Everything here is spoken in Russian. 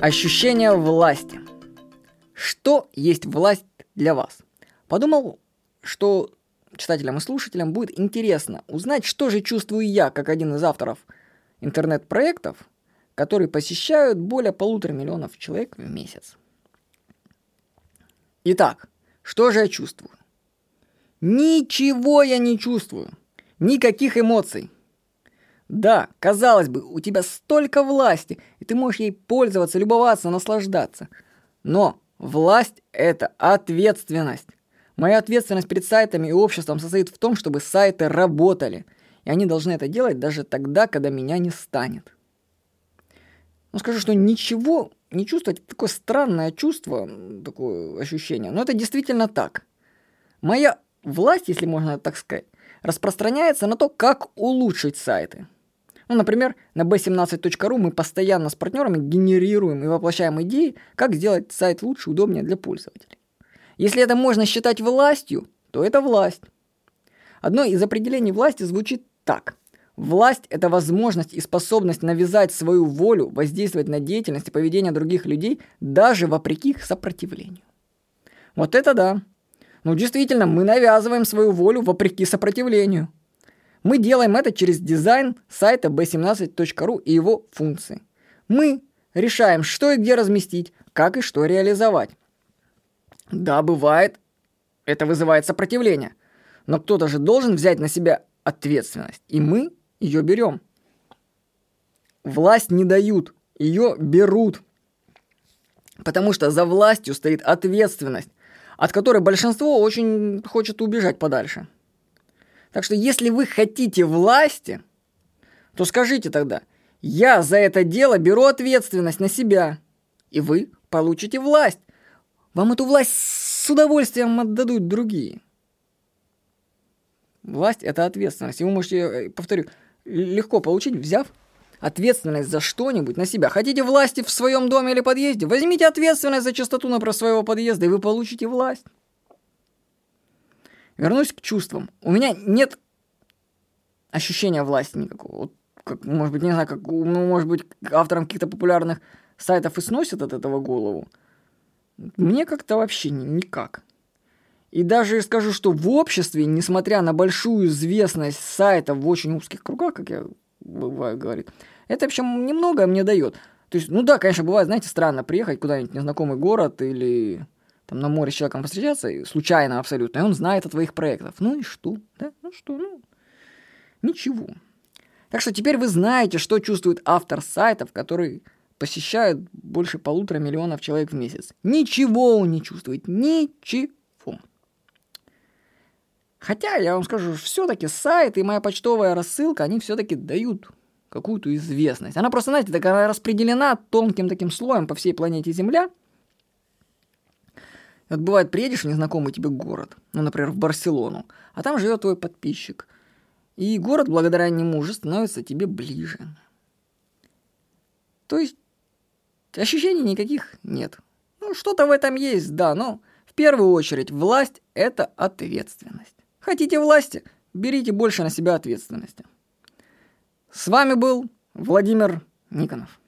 Ощущение власти. Что есть власть для вас? Подумал, что читателям и слушателям будет интересно узнать, что же чувствую я, как один из авторов интернет-проектов, которые посещают более полутора миллионов человек в месяц. Итак, что же я чувствую? Ничего я не чувствую. Никаких эмоций. Да, казалось бы, у тебя столько власти, и ты можешь ей пользоваться, любоваться, наслаждаться. Но власть – это ответственность. Моя ответственность перед сайтами и обществом состоит в том, чтобы сайты работали. И они должны это делать даже тогда, когда меня не станет. Ну, скажу, что ничего не чувствовать, такое странное чувство, такое ощущение. Но это действительно так. Моя власть, если можно так сказать, распространяется на то, как улучшить сайты. Ну, например, на b17.ru мы постоянно с партнерами генерируем и воплощаем идеи, как сделать сайт лучше, удобнее для пользователей. Если это можно считать властью, то это власть. Одно из определений власти звучит так. Власть – это возможность и способность навязать свою волю, воздействовать на деятельность и поведение других людей, даже вопреки их сопротивлению. Вот это да. Ну, действительно, мы навязываем свою волю вопреки сопротивлению – мы делаем это через дизайн сайта b17.ru и его функции. Мы решаем, что и где разместить, как и что реализовать. Да, бывает, это вызывает сопротивление. Но кто-то же должен взять на себя ответственность, и мы ее берем. Власть не дают, ее берут. Потому что за властью стоит ответственность, от которой большинство очень хочет убежать подальше. Так что если вы хотите власти, то скажите тогда, я за это дело беру ответственность на себя, и вы получите власть. Вам эту власть с удовольствием отдадут другие. Власть – это ответственность. И вы можете, э, повторю, легко получить, взяв ответственность за что-нибудь на себя. Хотите власти в своем доме или подъезде? Возьмите ответственность за чистоту, например, своего подъезда, и вы получите власть. Вернусь к чувствам. У меня нет ощущения власти никакого. Вот, как, может быть, не знаю, как, ну, может быть, авторам каких-то популярных сайтов и сносят от этого голову. Мне как-то вообще никак. И даже скажу, что в обществе, несмотря на большую известность сайтов в очень узких кругах, как я бываю говорит, это, в общем, немного мне дает. То есть, ну да, конечно, бывает, знаете, странно приехать куда-нибудь в незнакомый город или там на море с человеком встречаться, случайно абсолютно, и он знает о твоих проектах. Ну и что? Да? Ну что? Ну, ничего. Так что теперь вы знаете, что чувствует автор сайтов, который посещает больше полутора миллионов человек в месяц. Ничего он не чувствует. Ничего. Хотя, я вам скажу, все-таки сайт и моя почтовая рассылка, они все-таки дают какую-то известность. Она просто, знаете, такая распределена тонким таким слоем по всей планете Земля – вот бывает, приедешь в незнакомый тебе город, ну, например, в Барселону, а там живет твой подписчик. И город благодаря нему уже становится тебе ближе. То есть ощущений никаких нет. Ну, что-то в этом есть, да, но в первую очередь власть – это ответственность. Хотите власти? Берите больше на себя ответственности. С вами был Владимир Никонов.